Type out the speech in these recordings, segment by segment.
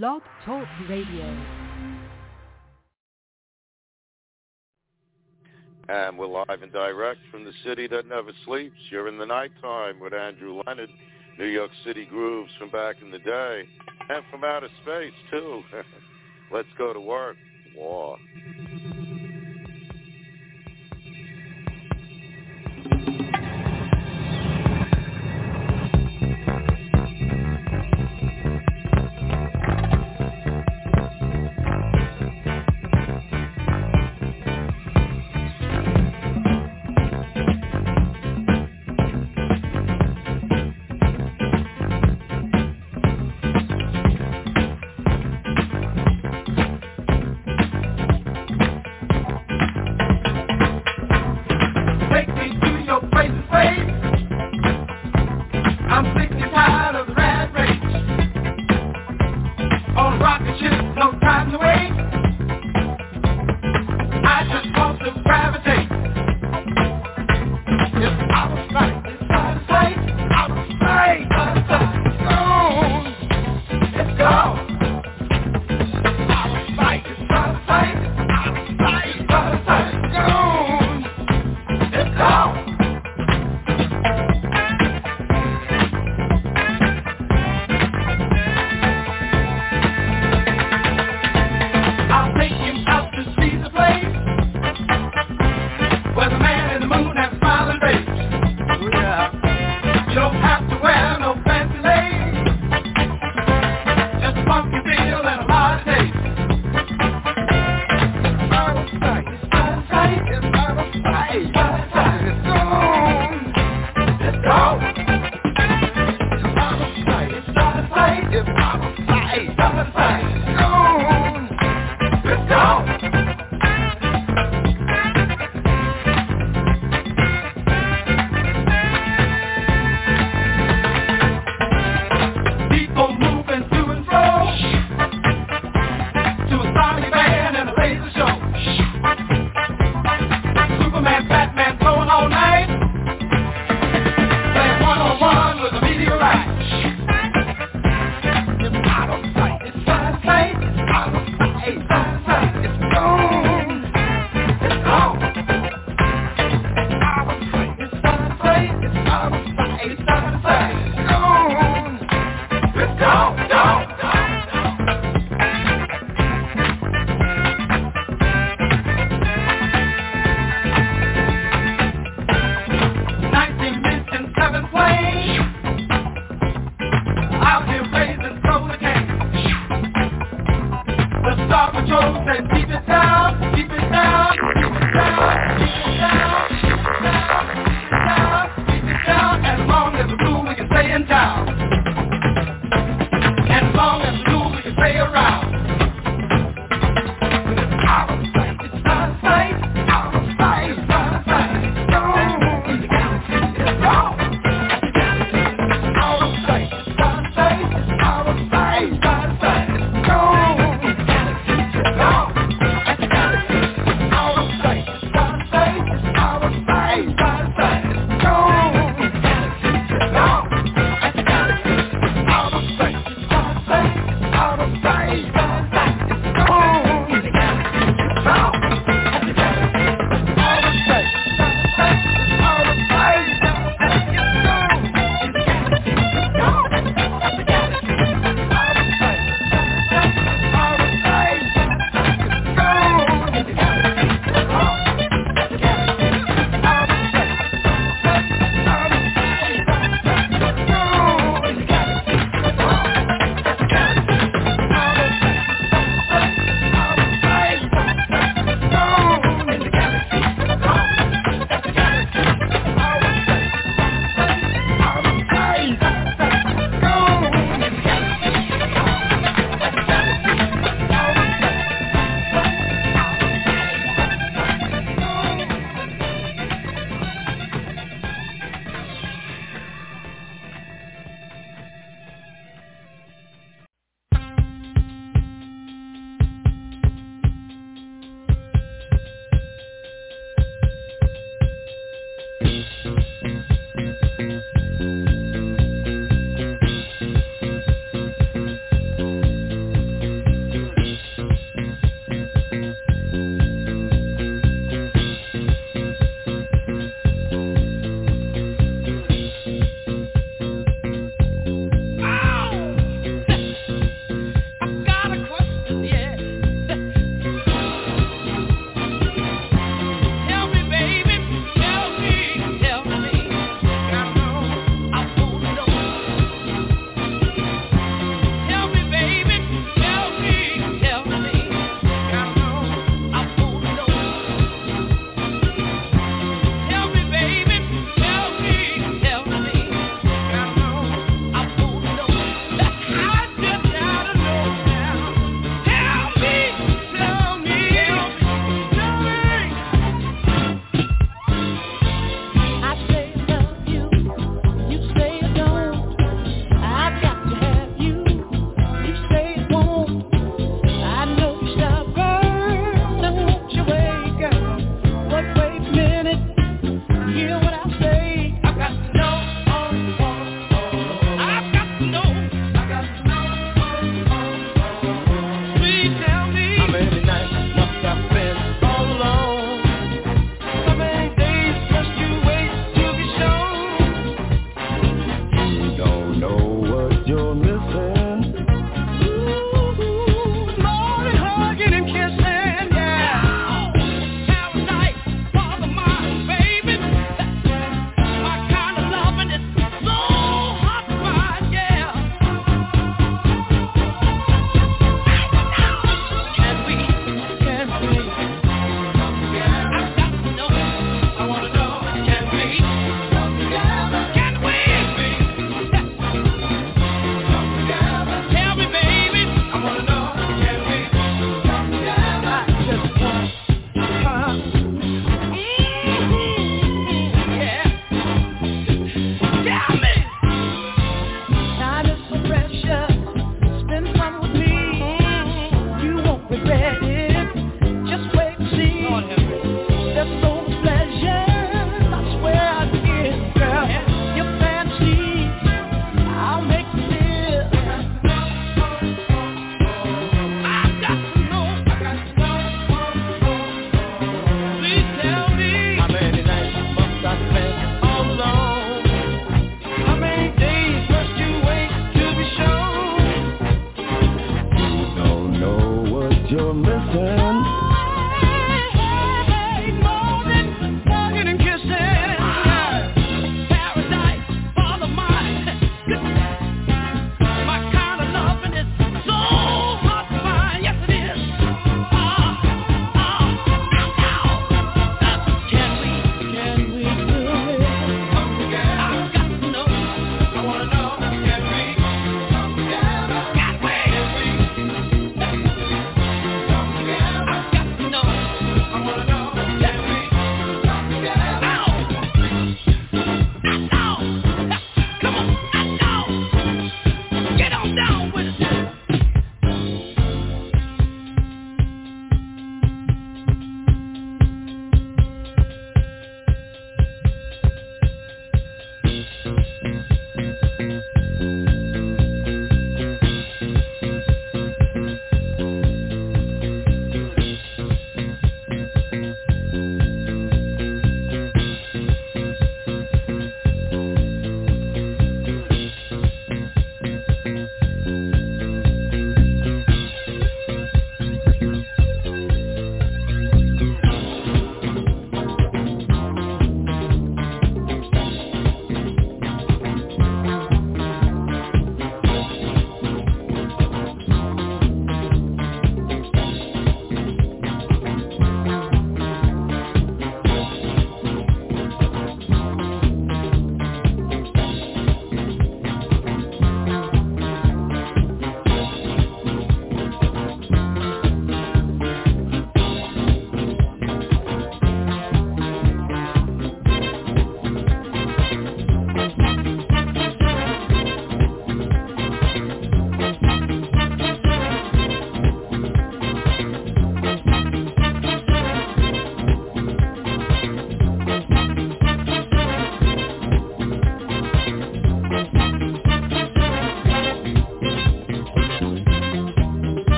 Blog Talk Radio. And we're live and direct from the city that never sleeps. You're in the nighttime with Andrew Leonard, New York City grooves from back in the day, and from outer space too. Let's go to work. War.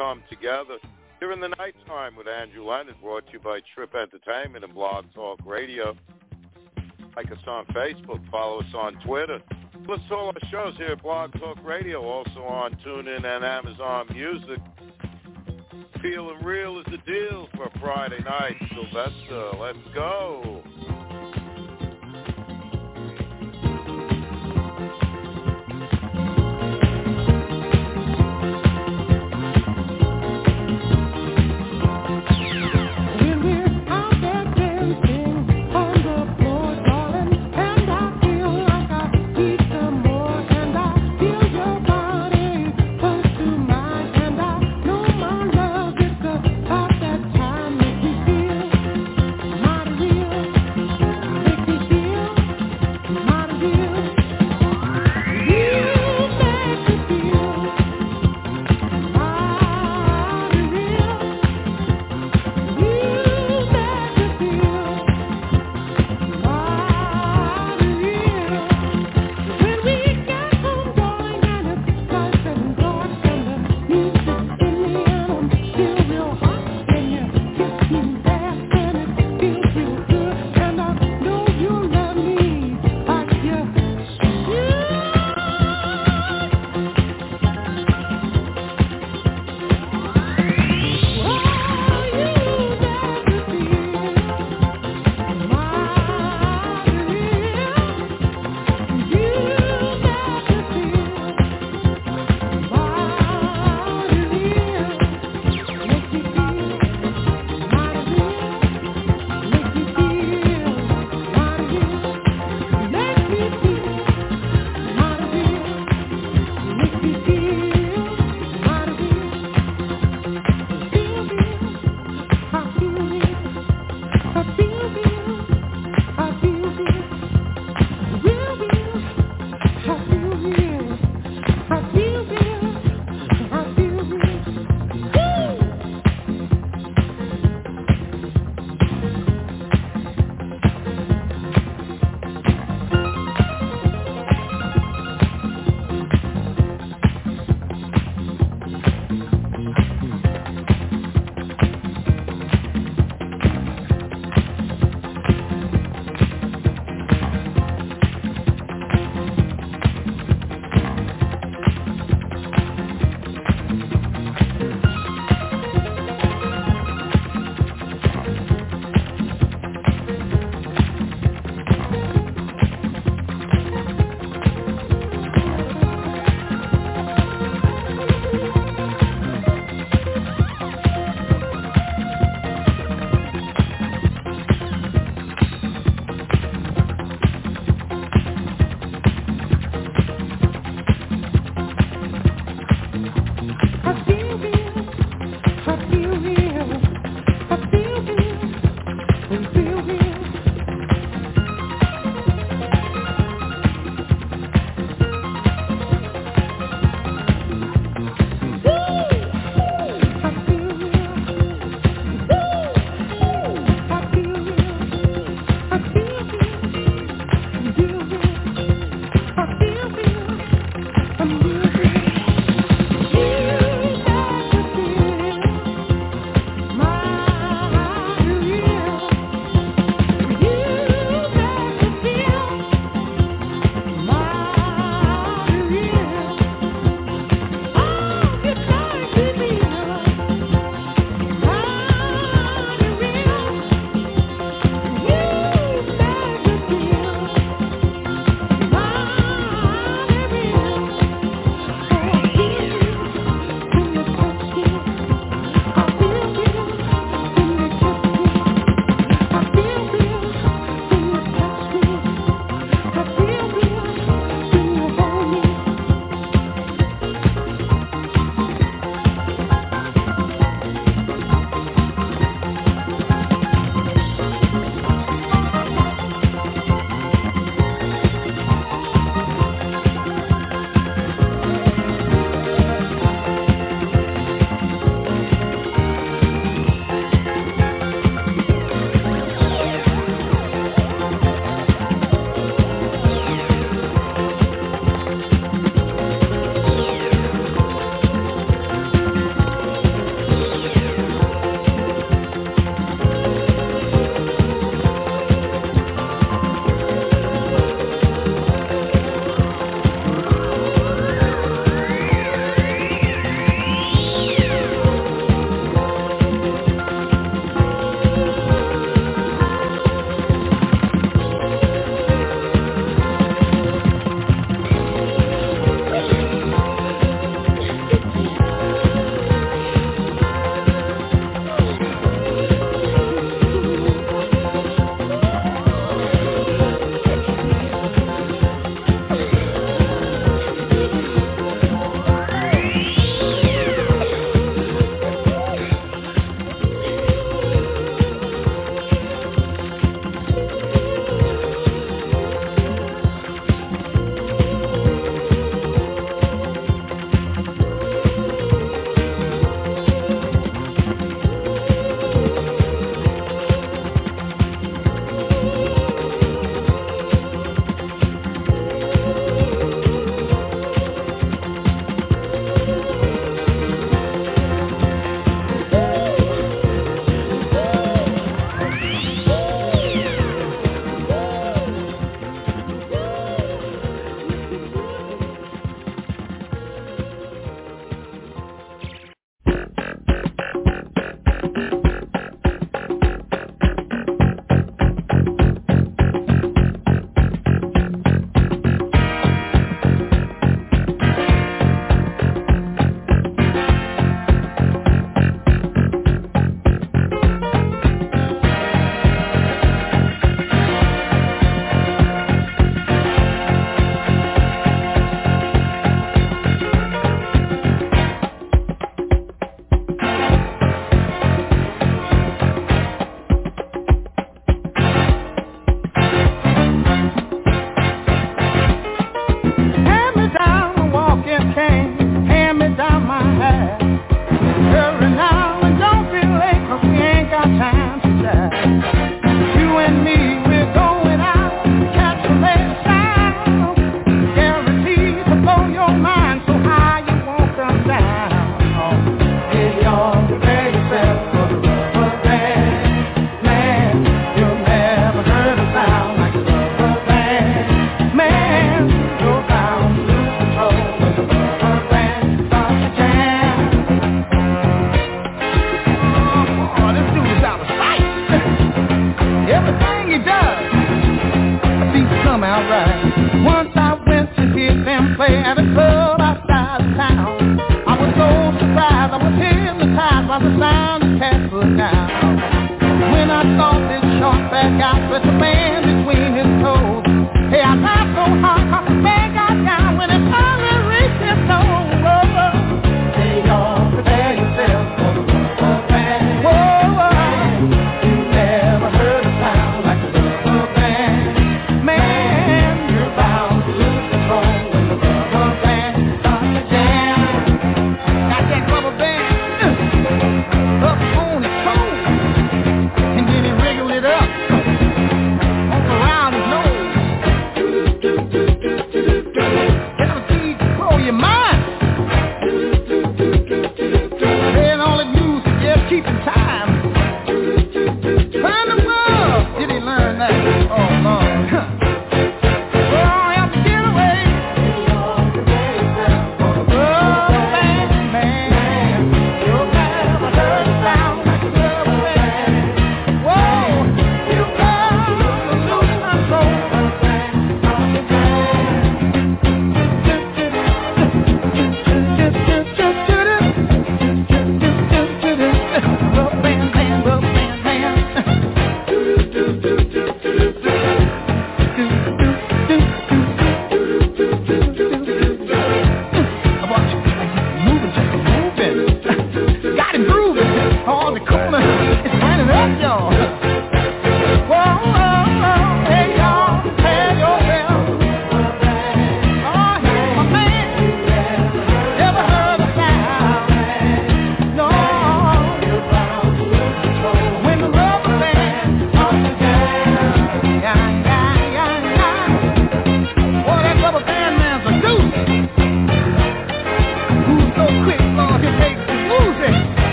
Come together? Here in the nighttime with Andrew Leonard, brought to you by Trip Entertainment and Blog Talk Radio. Like us on Facebook, follow us on Twitter. Listen to all our shows here at Blog Talk Radio, also on TuneIn and Amazon Music. Feeling real is the deal for Friday night. Sylvester, let's go.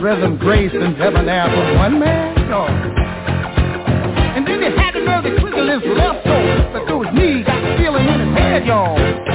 rhythm, grace, and debonair for one man show. And then he had to know the quickness left, so the dude's knees got feeling in his head, y'all.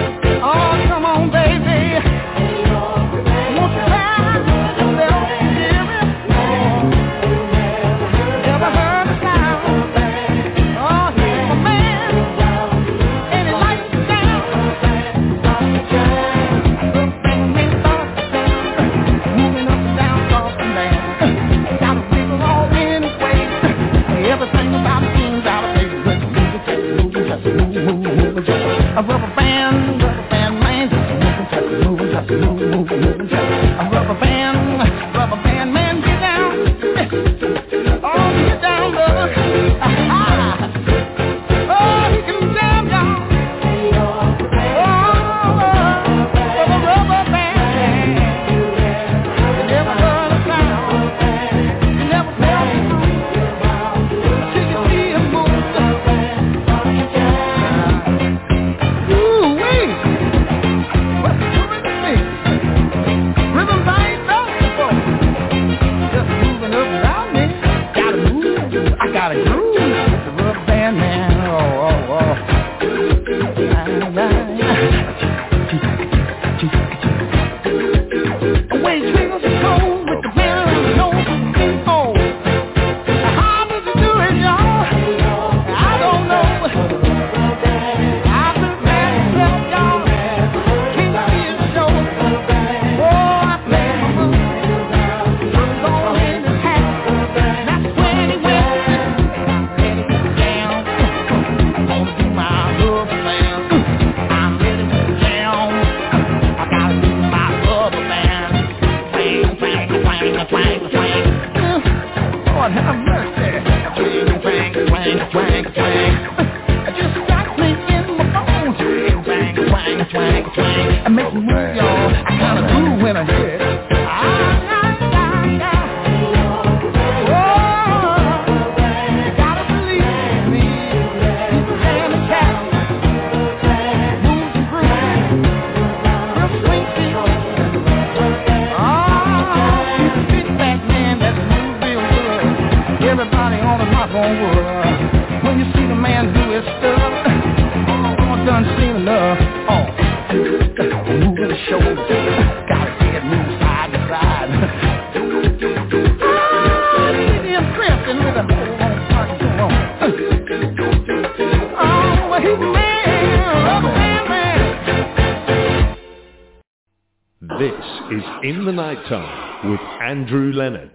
Tiptoe with Andrew Leonard.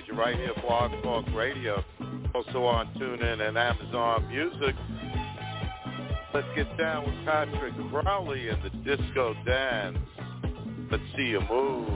Page, right here, Blog Talk Radio. Also on TuneIn and Amazon Music. Let's get down with Patrick Cowley and the Disco Dance. Let's see you move.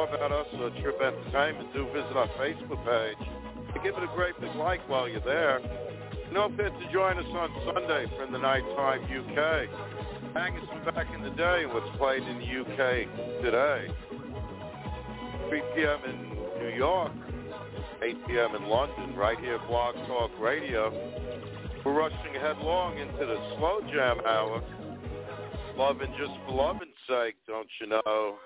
More about us or Trip Entertainment, do visit our Facebook page. Give it a great big like while you're there. And don't to join us on Sunday from the Nighttime UK. Hangers from back in the day and what's played in the UK today. 3 p.m. in New York, 8 p.m. in London, right here at Blog Talk Radio. We're rushing headlong into the slow jam hour. Loving just for loving's sake, don't you know?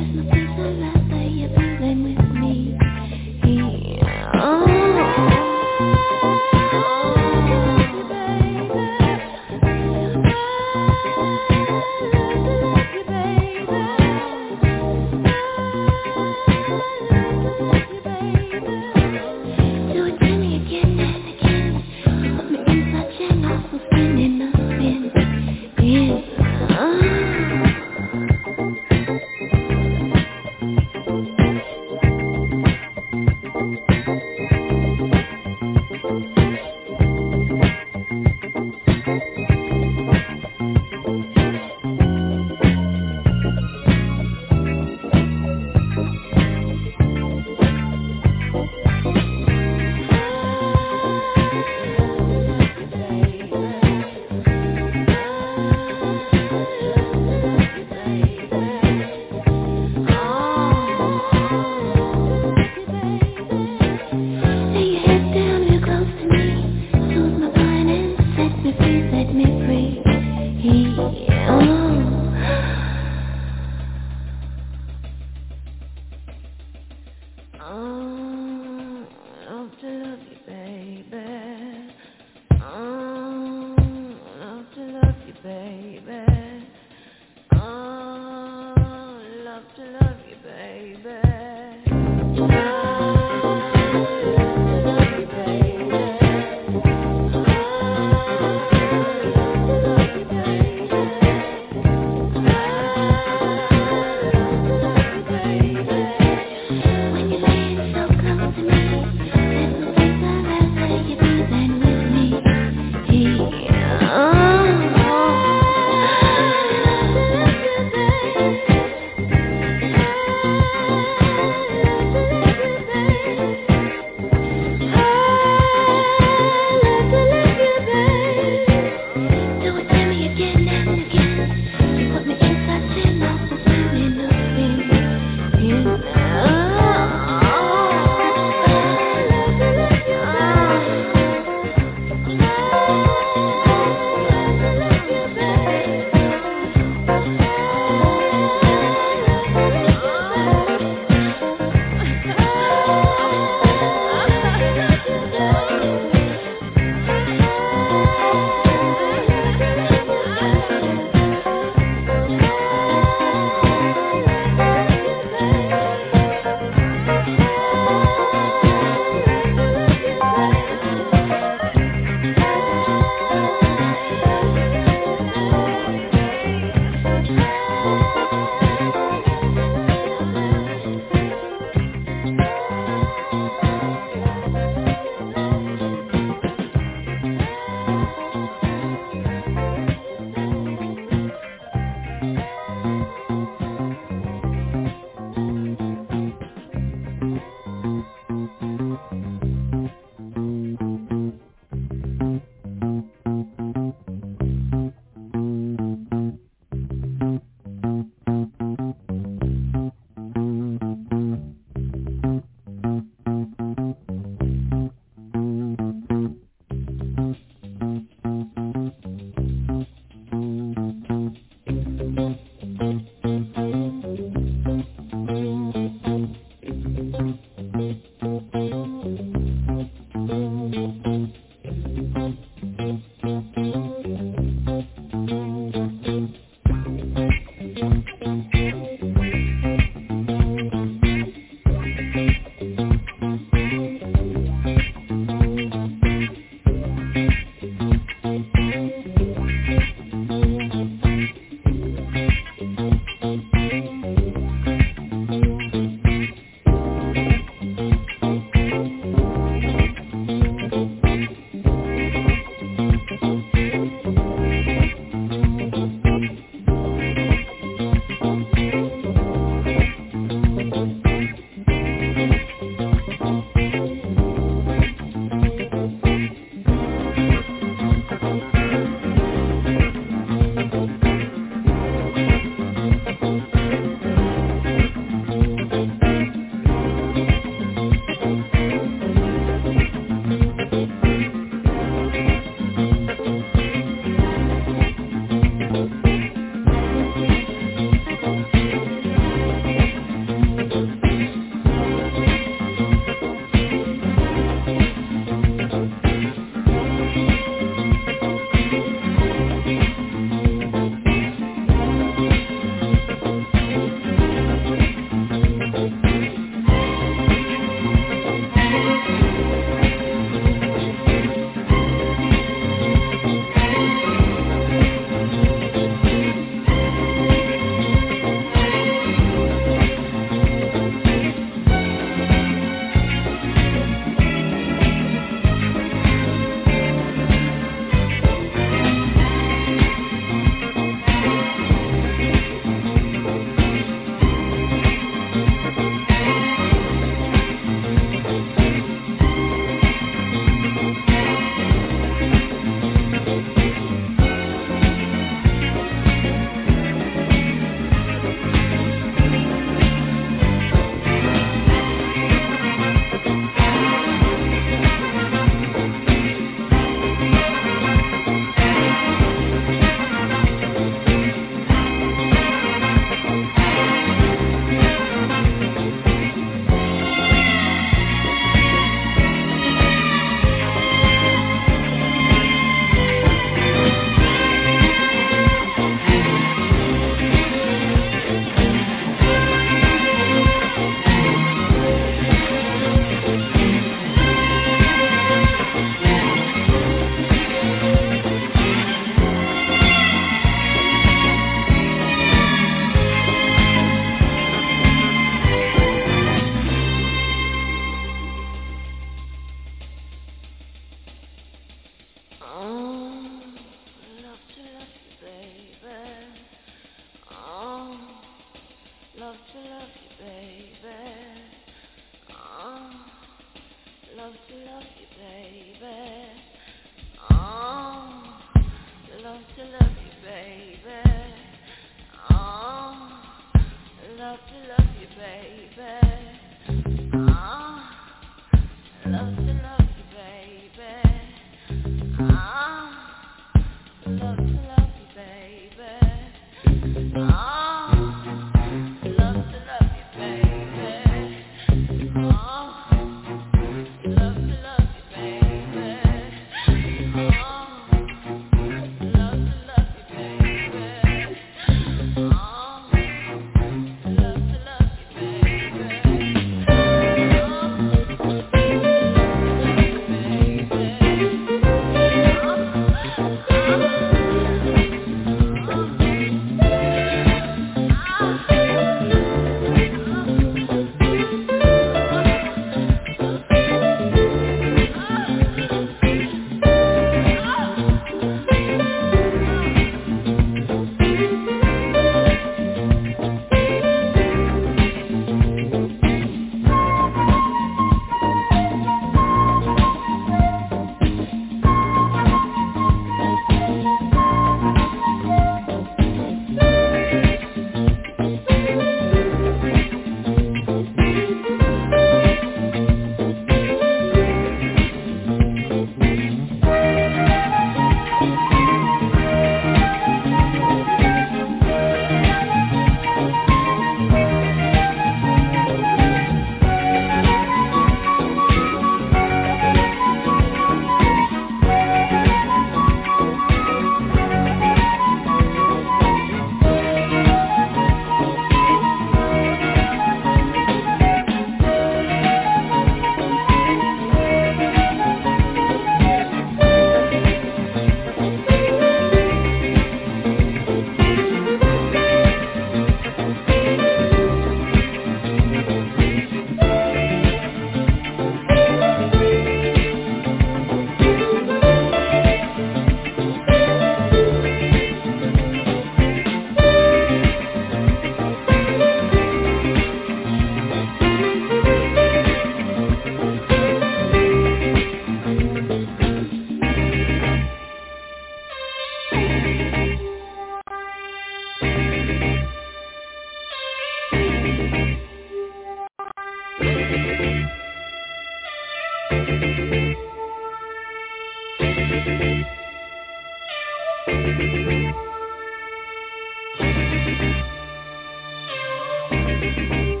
Música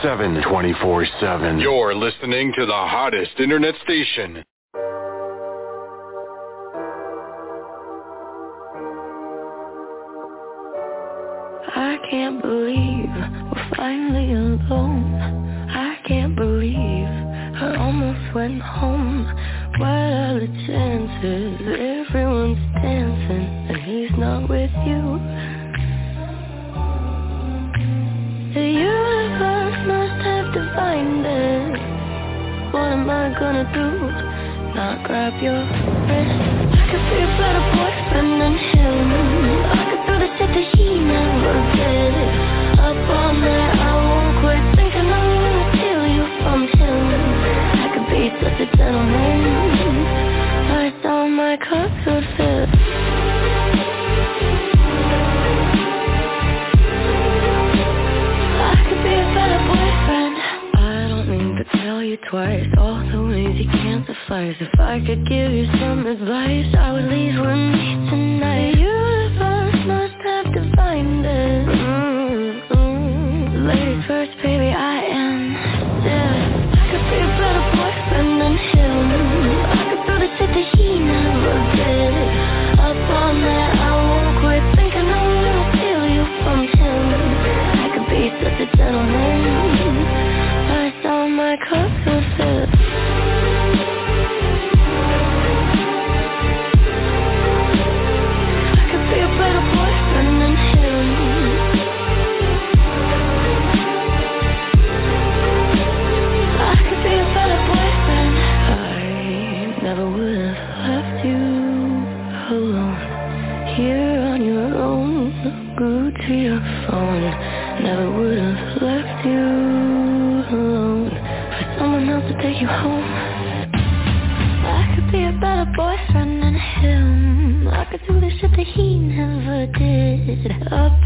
24-7. 24-7. You're listening to the hottest internet station. I can't believe we're finally alone. I can't believe I almost went home. What a legit quartz All the ways you can't suffice If I could give you some advice I would leave with me tonight. to your phone. Never would have left you alone for someone else to take you home. I could be a better boyfriend than him. I could do the shit that he never did. Up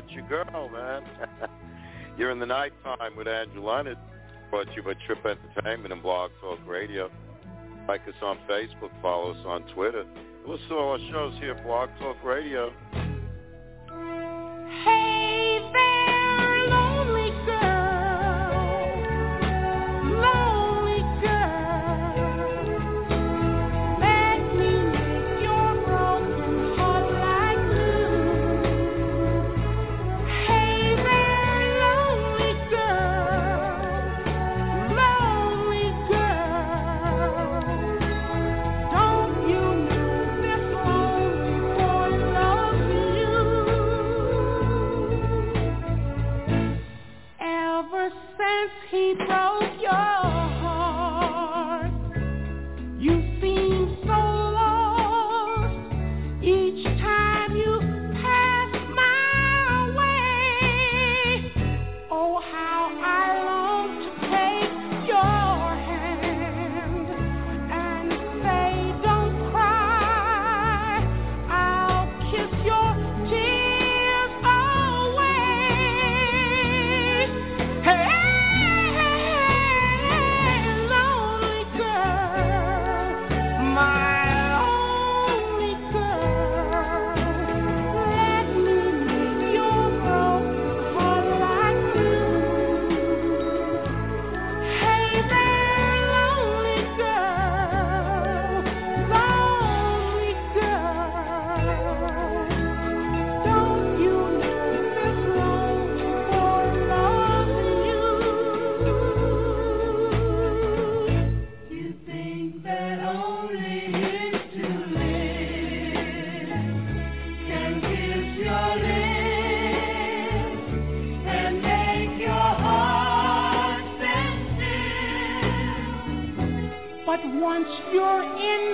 get your girl, man. You're in the nighttime with Angelina. Brought to you by Trip Entertainment and Blog Talk Radio. Like us on Facebook, follow us on Twitter. Listen to our shows here at Blog Talk Radio. Hey, baby. throw you're in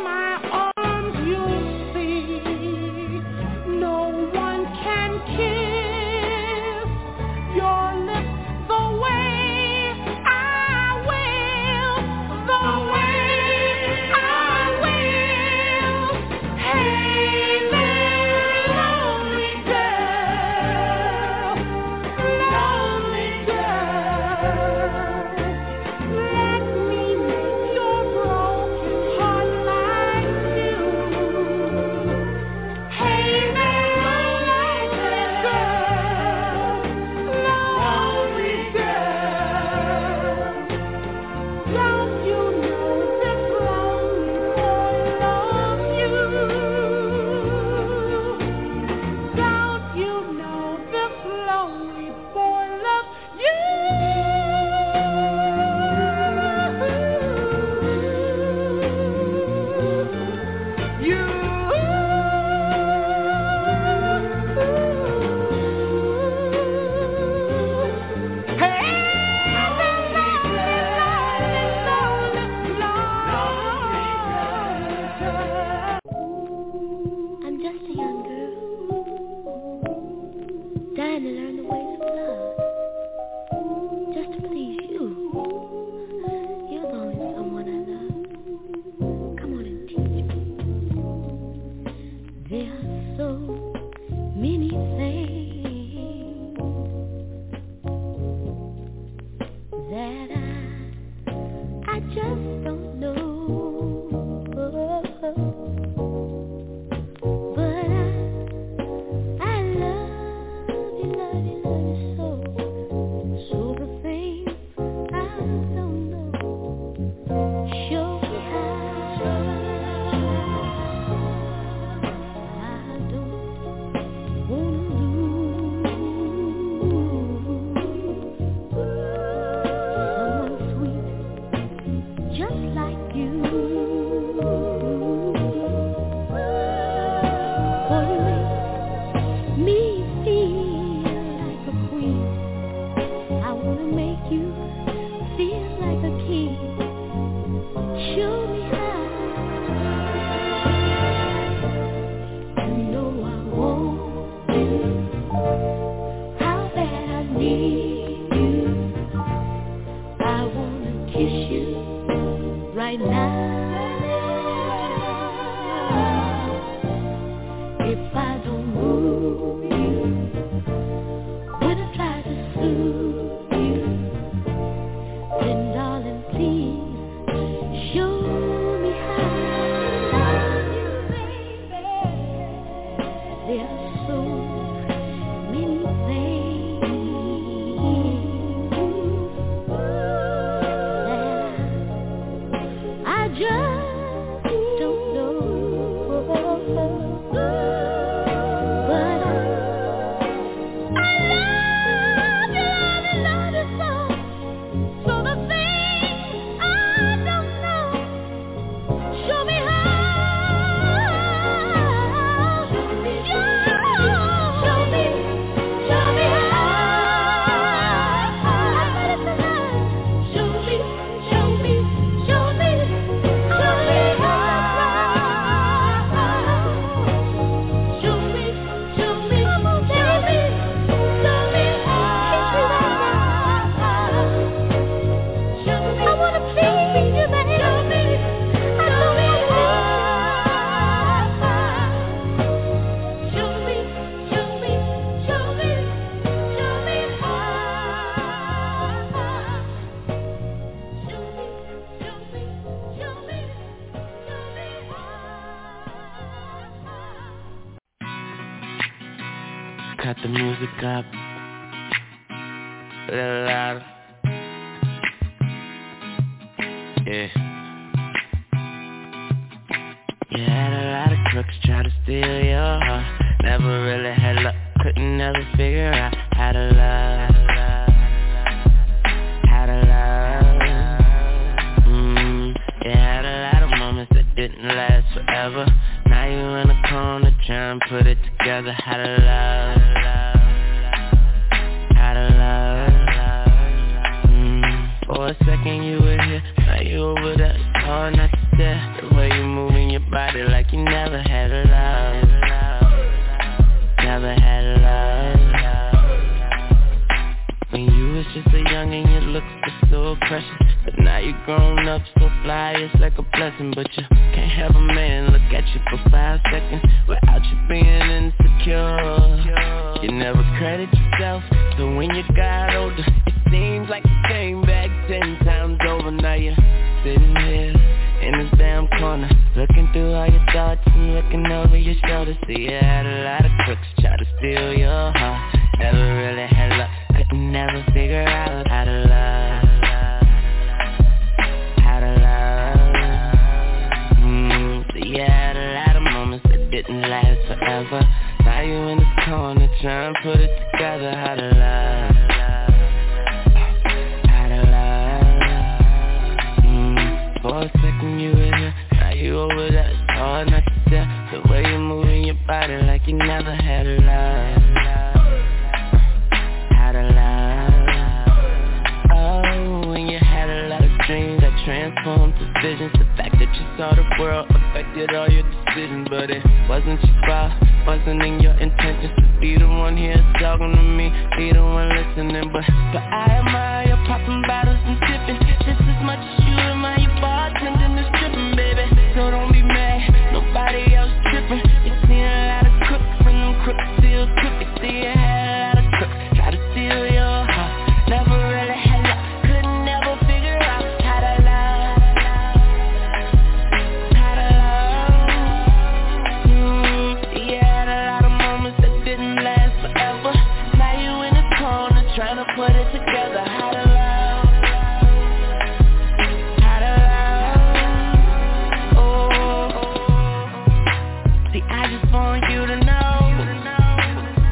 See, I just want you to know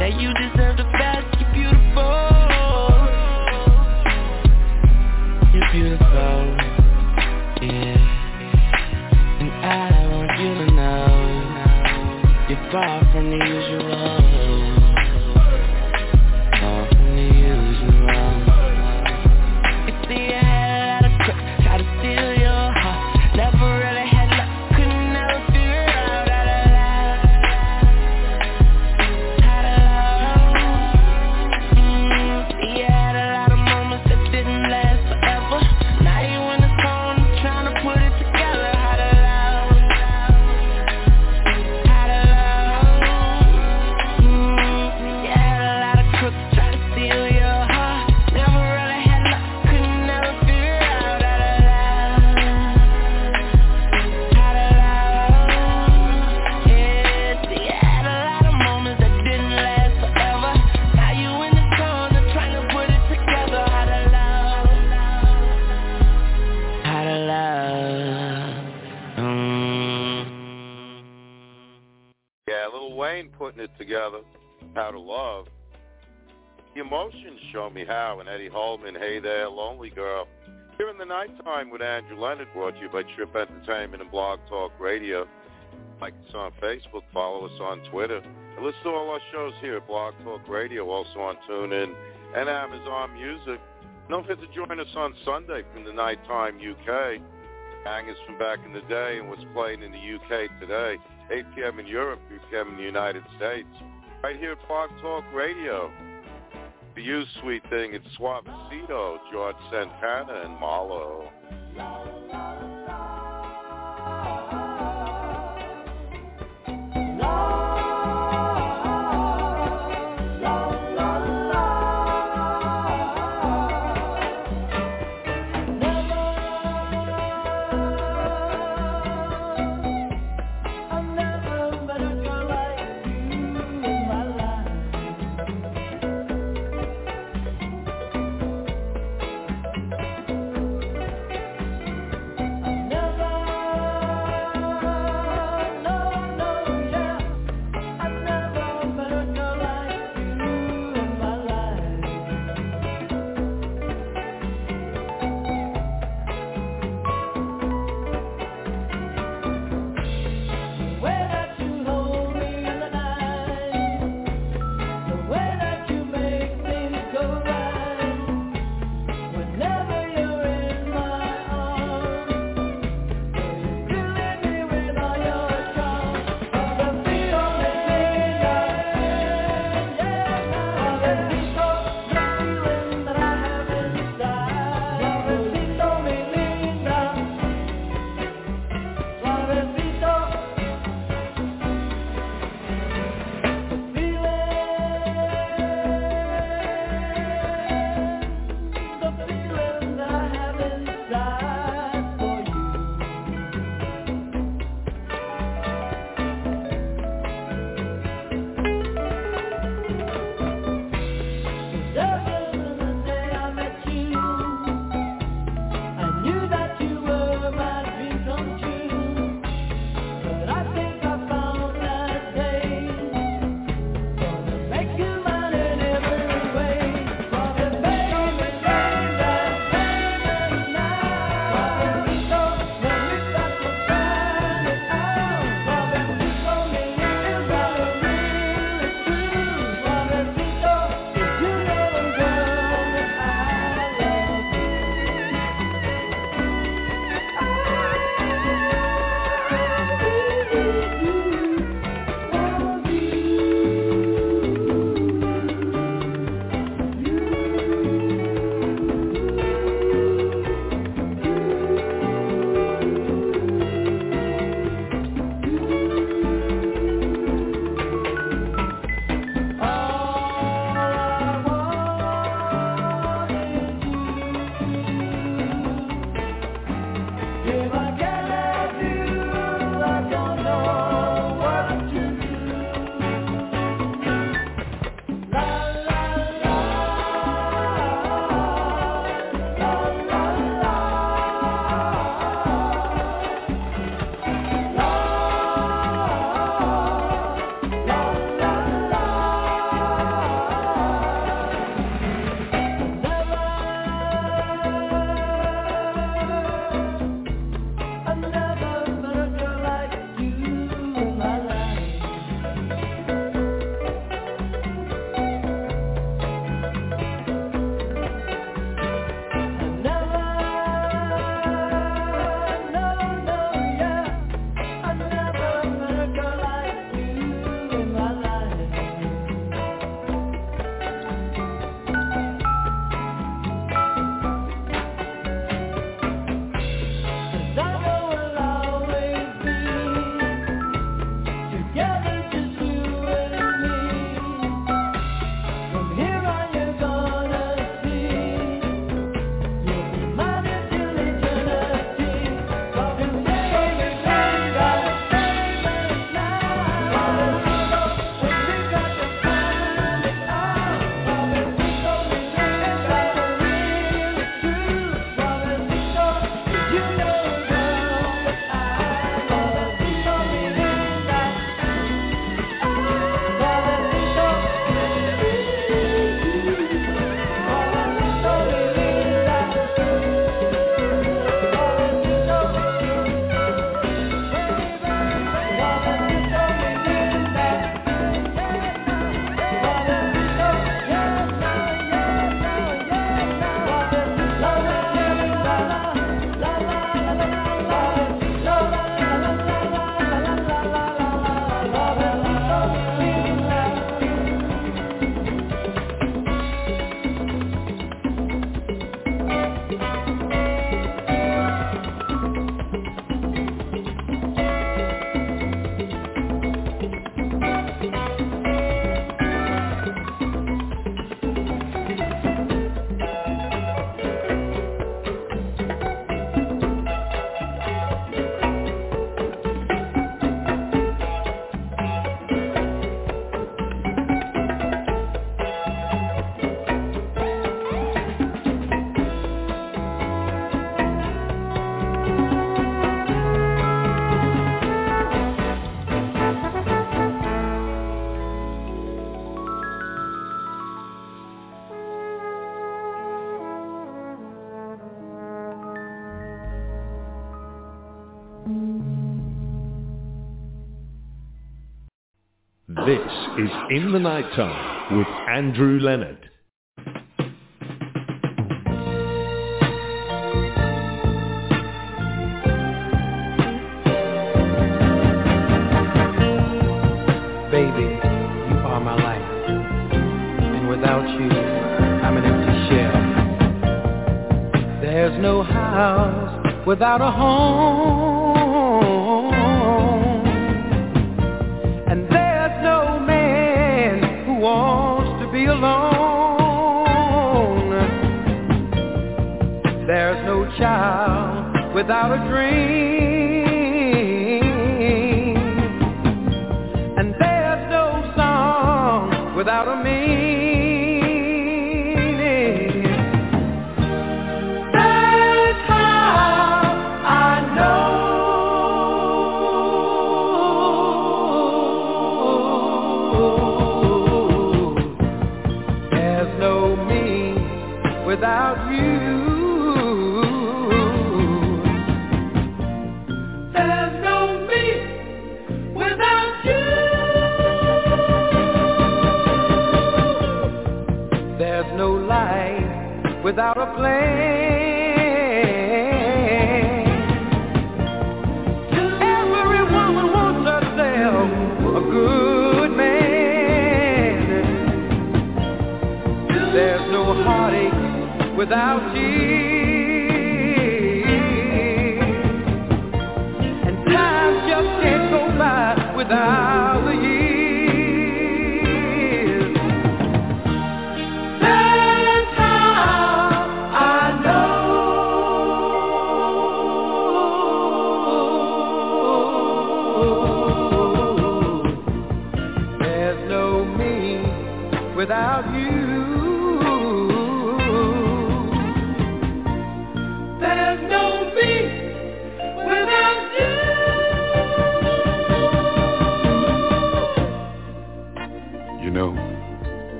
that you deserve together, how to love. The emotions show me how, and Eddie Holman, Hey There, Lonely Girl. Here in the nighttime with Andrew Leonard, brought to you by Trip Entertainment and Blog Talk Radio. Like us on Facebook, follow us on Twitter, and listen to all our shows here at Blog Talk Radio, also on TuneIn and Amazon Music. Don't forget to join us on Sunday from the nighttime UK. Hangers from back in the day and what's playing in the UK today. 8 p.m. in Europe, 3 p.m. in the United States. Right here at Park Talk Radio. For you, sweet thing, it's Suavecito, George Santana, and Malo. Is In the Nighttime with Andrew Leonard. Baby, you are my life. And without you I'm a little shell There's no house without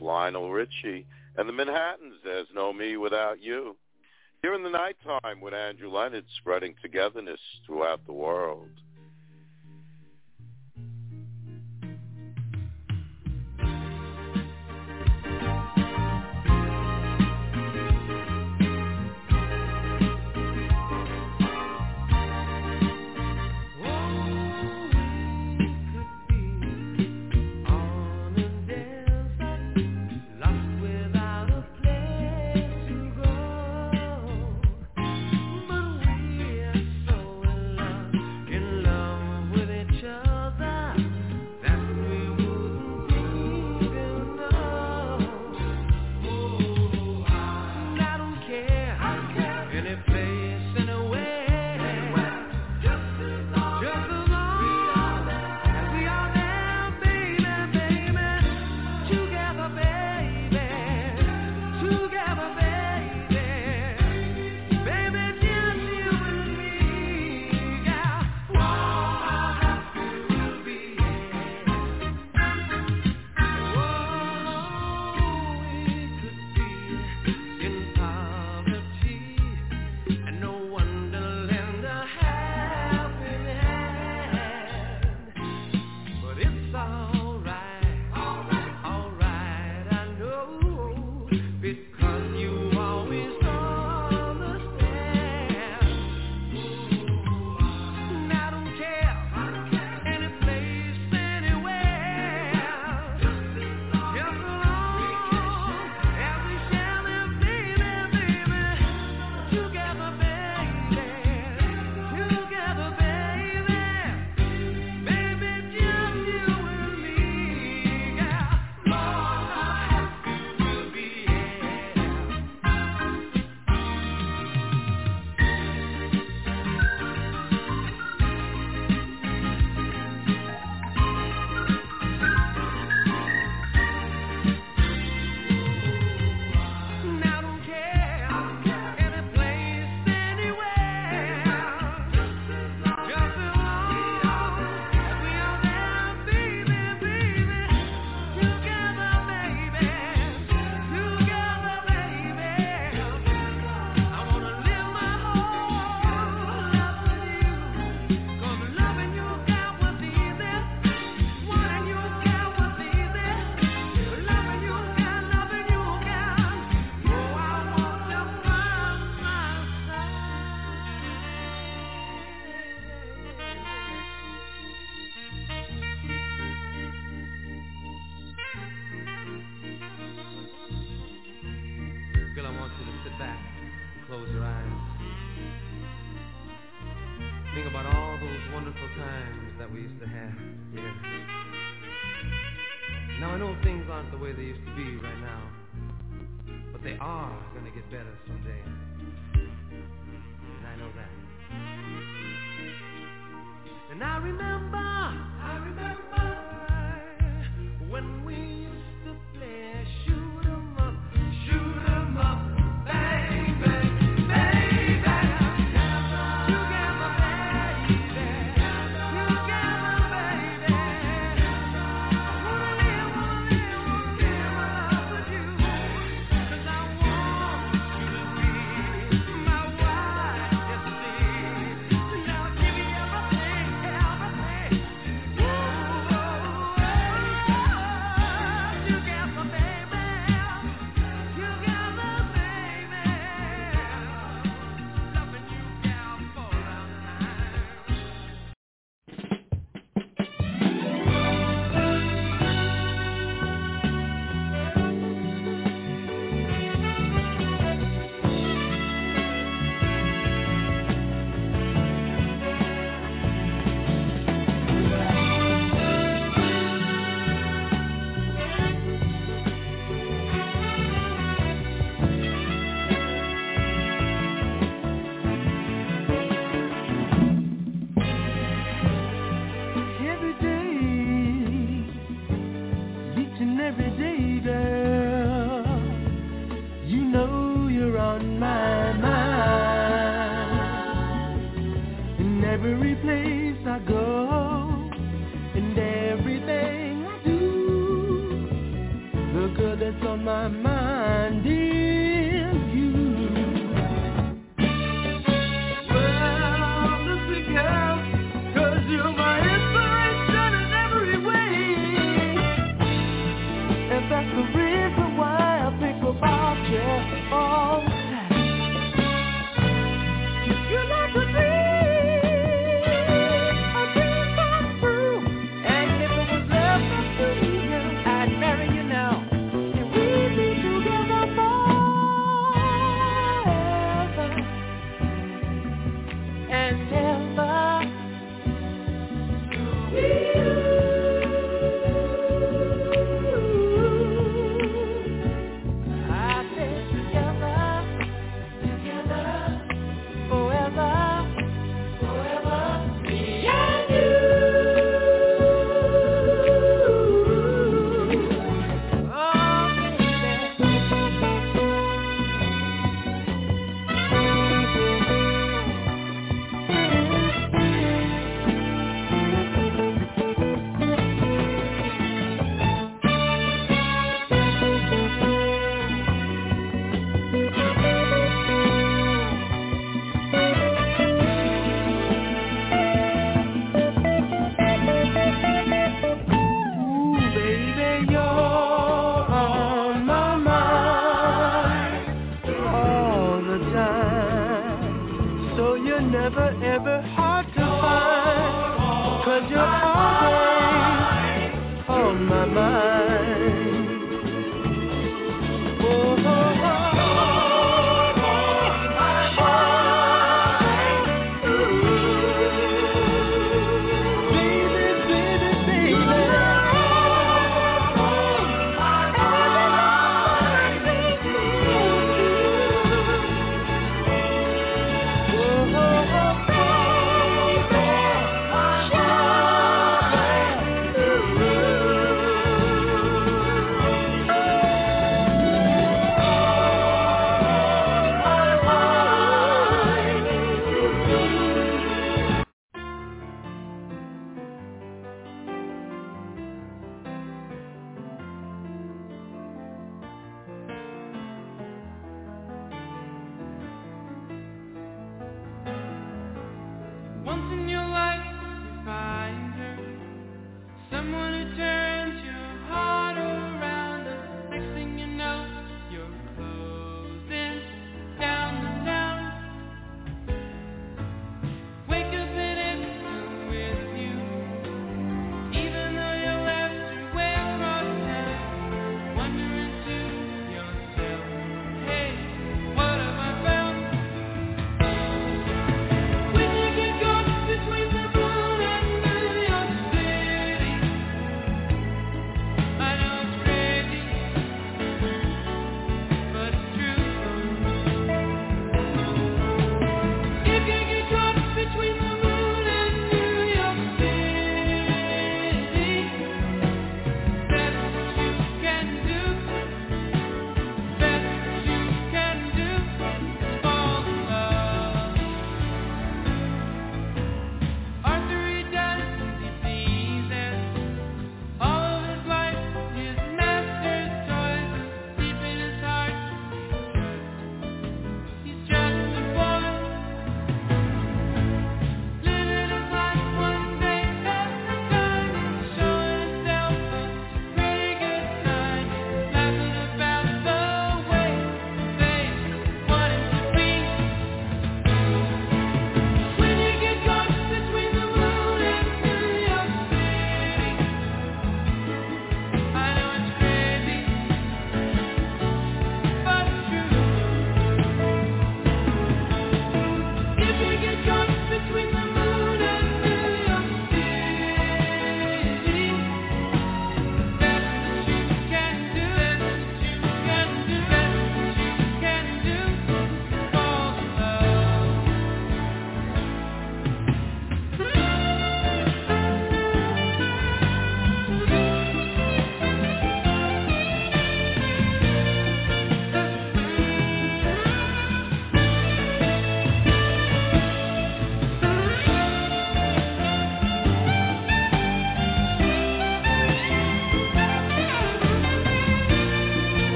Lionel Richie. And the Manhattans, there's no me without you. Here in the nighttime with Andrew Leonard spreading togetherness throughout the world.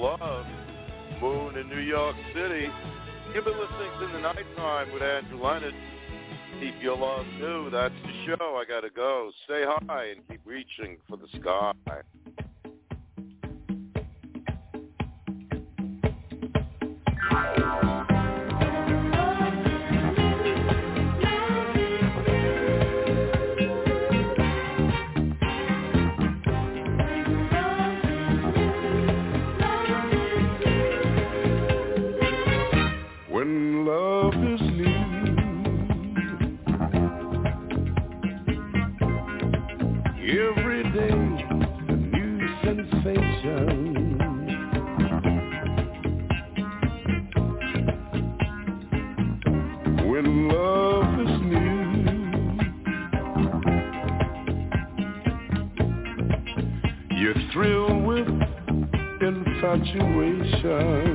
Love, Moon in New York City. You've been listening to The Nighttime with Andrew Leonard. Keep your love too. That's the show. I gotta go. Stay high and keep reaching for the sky. situation.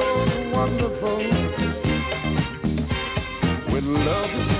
so wonderful. When love is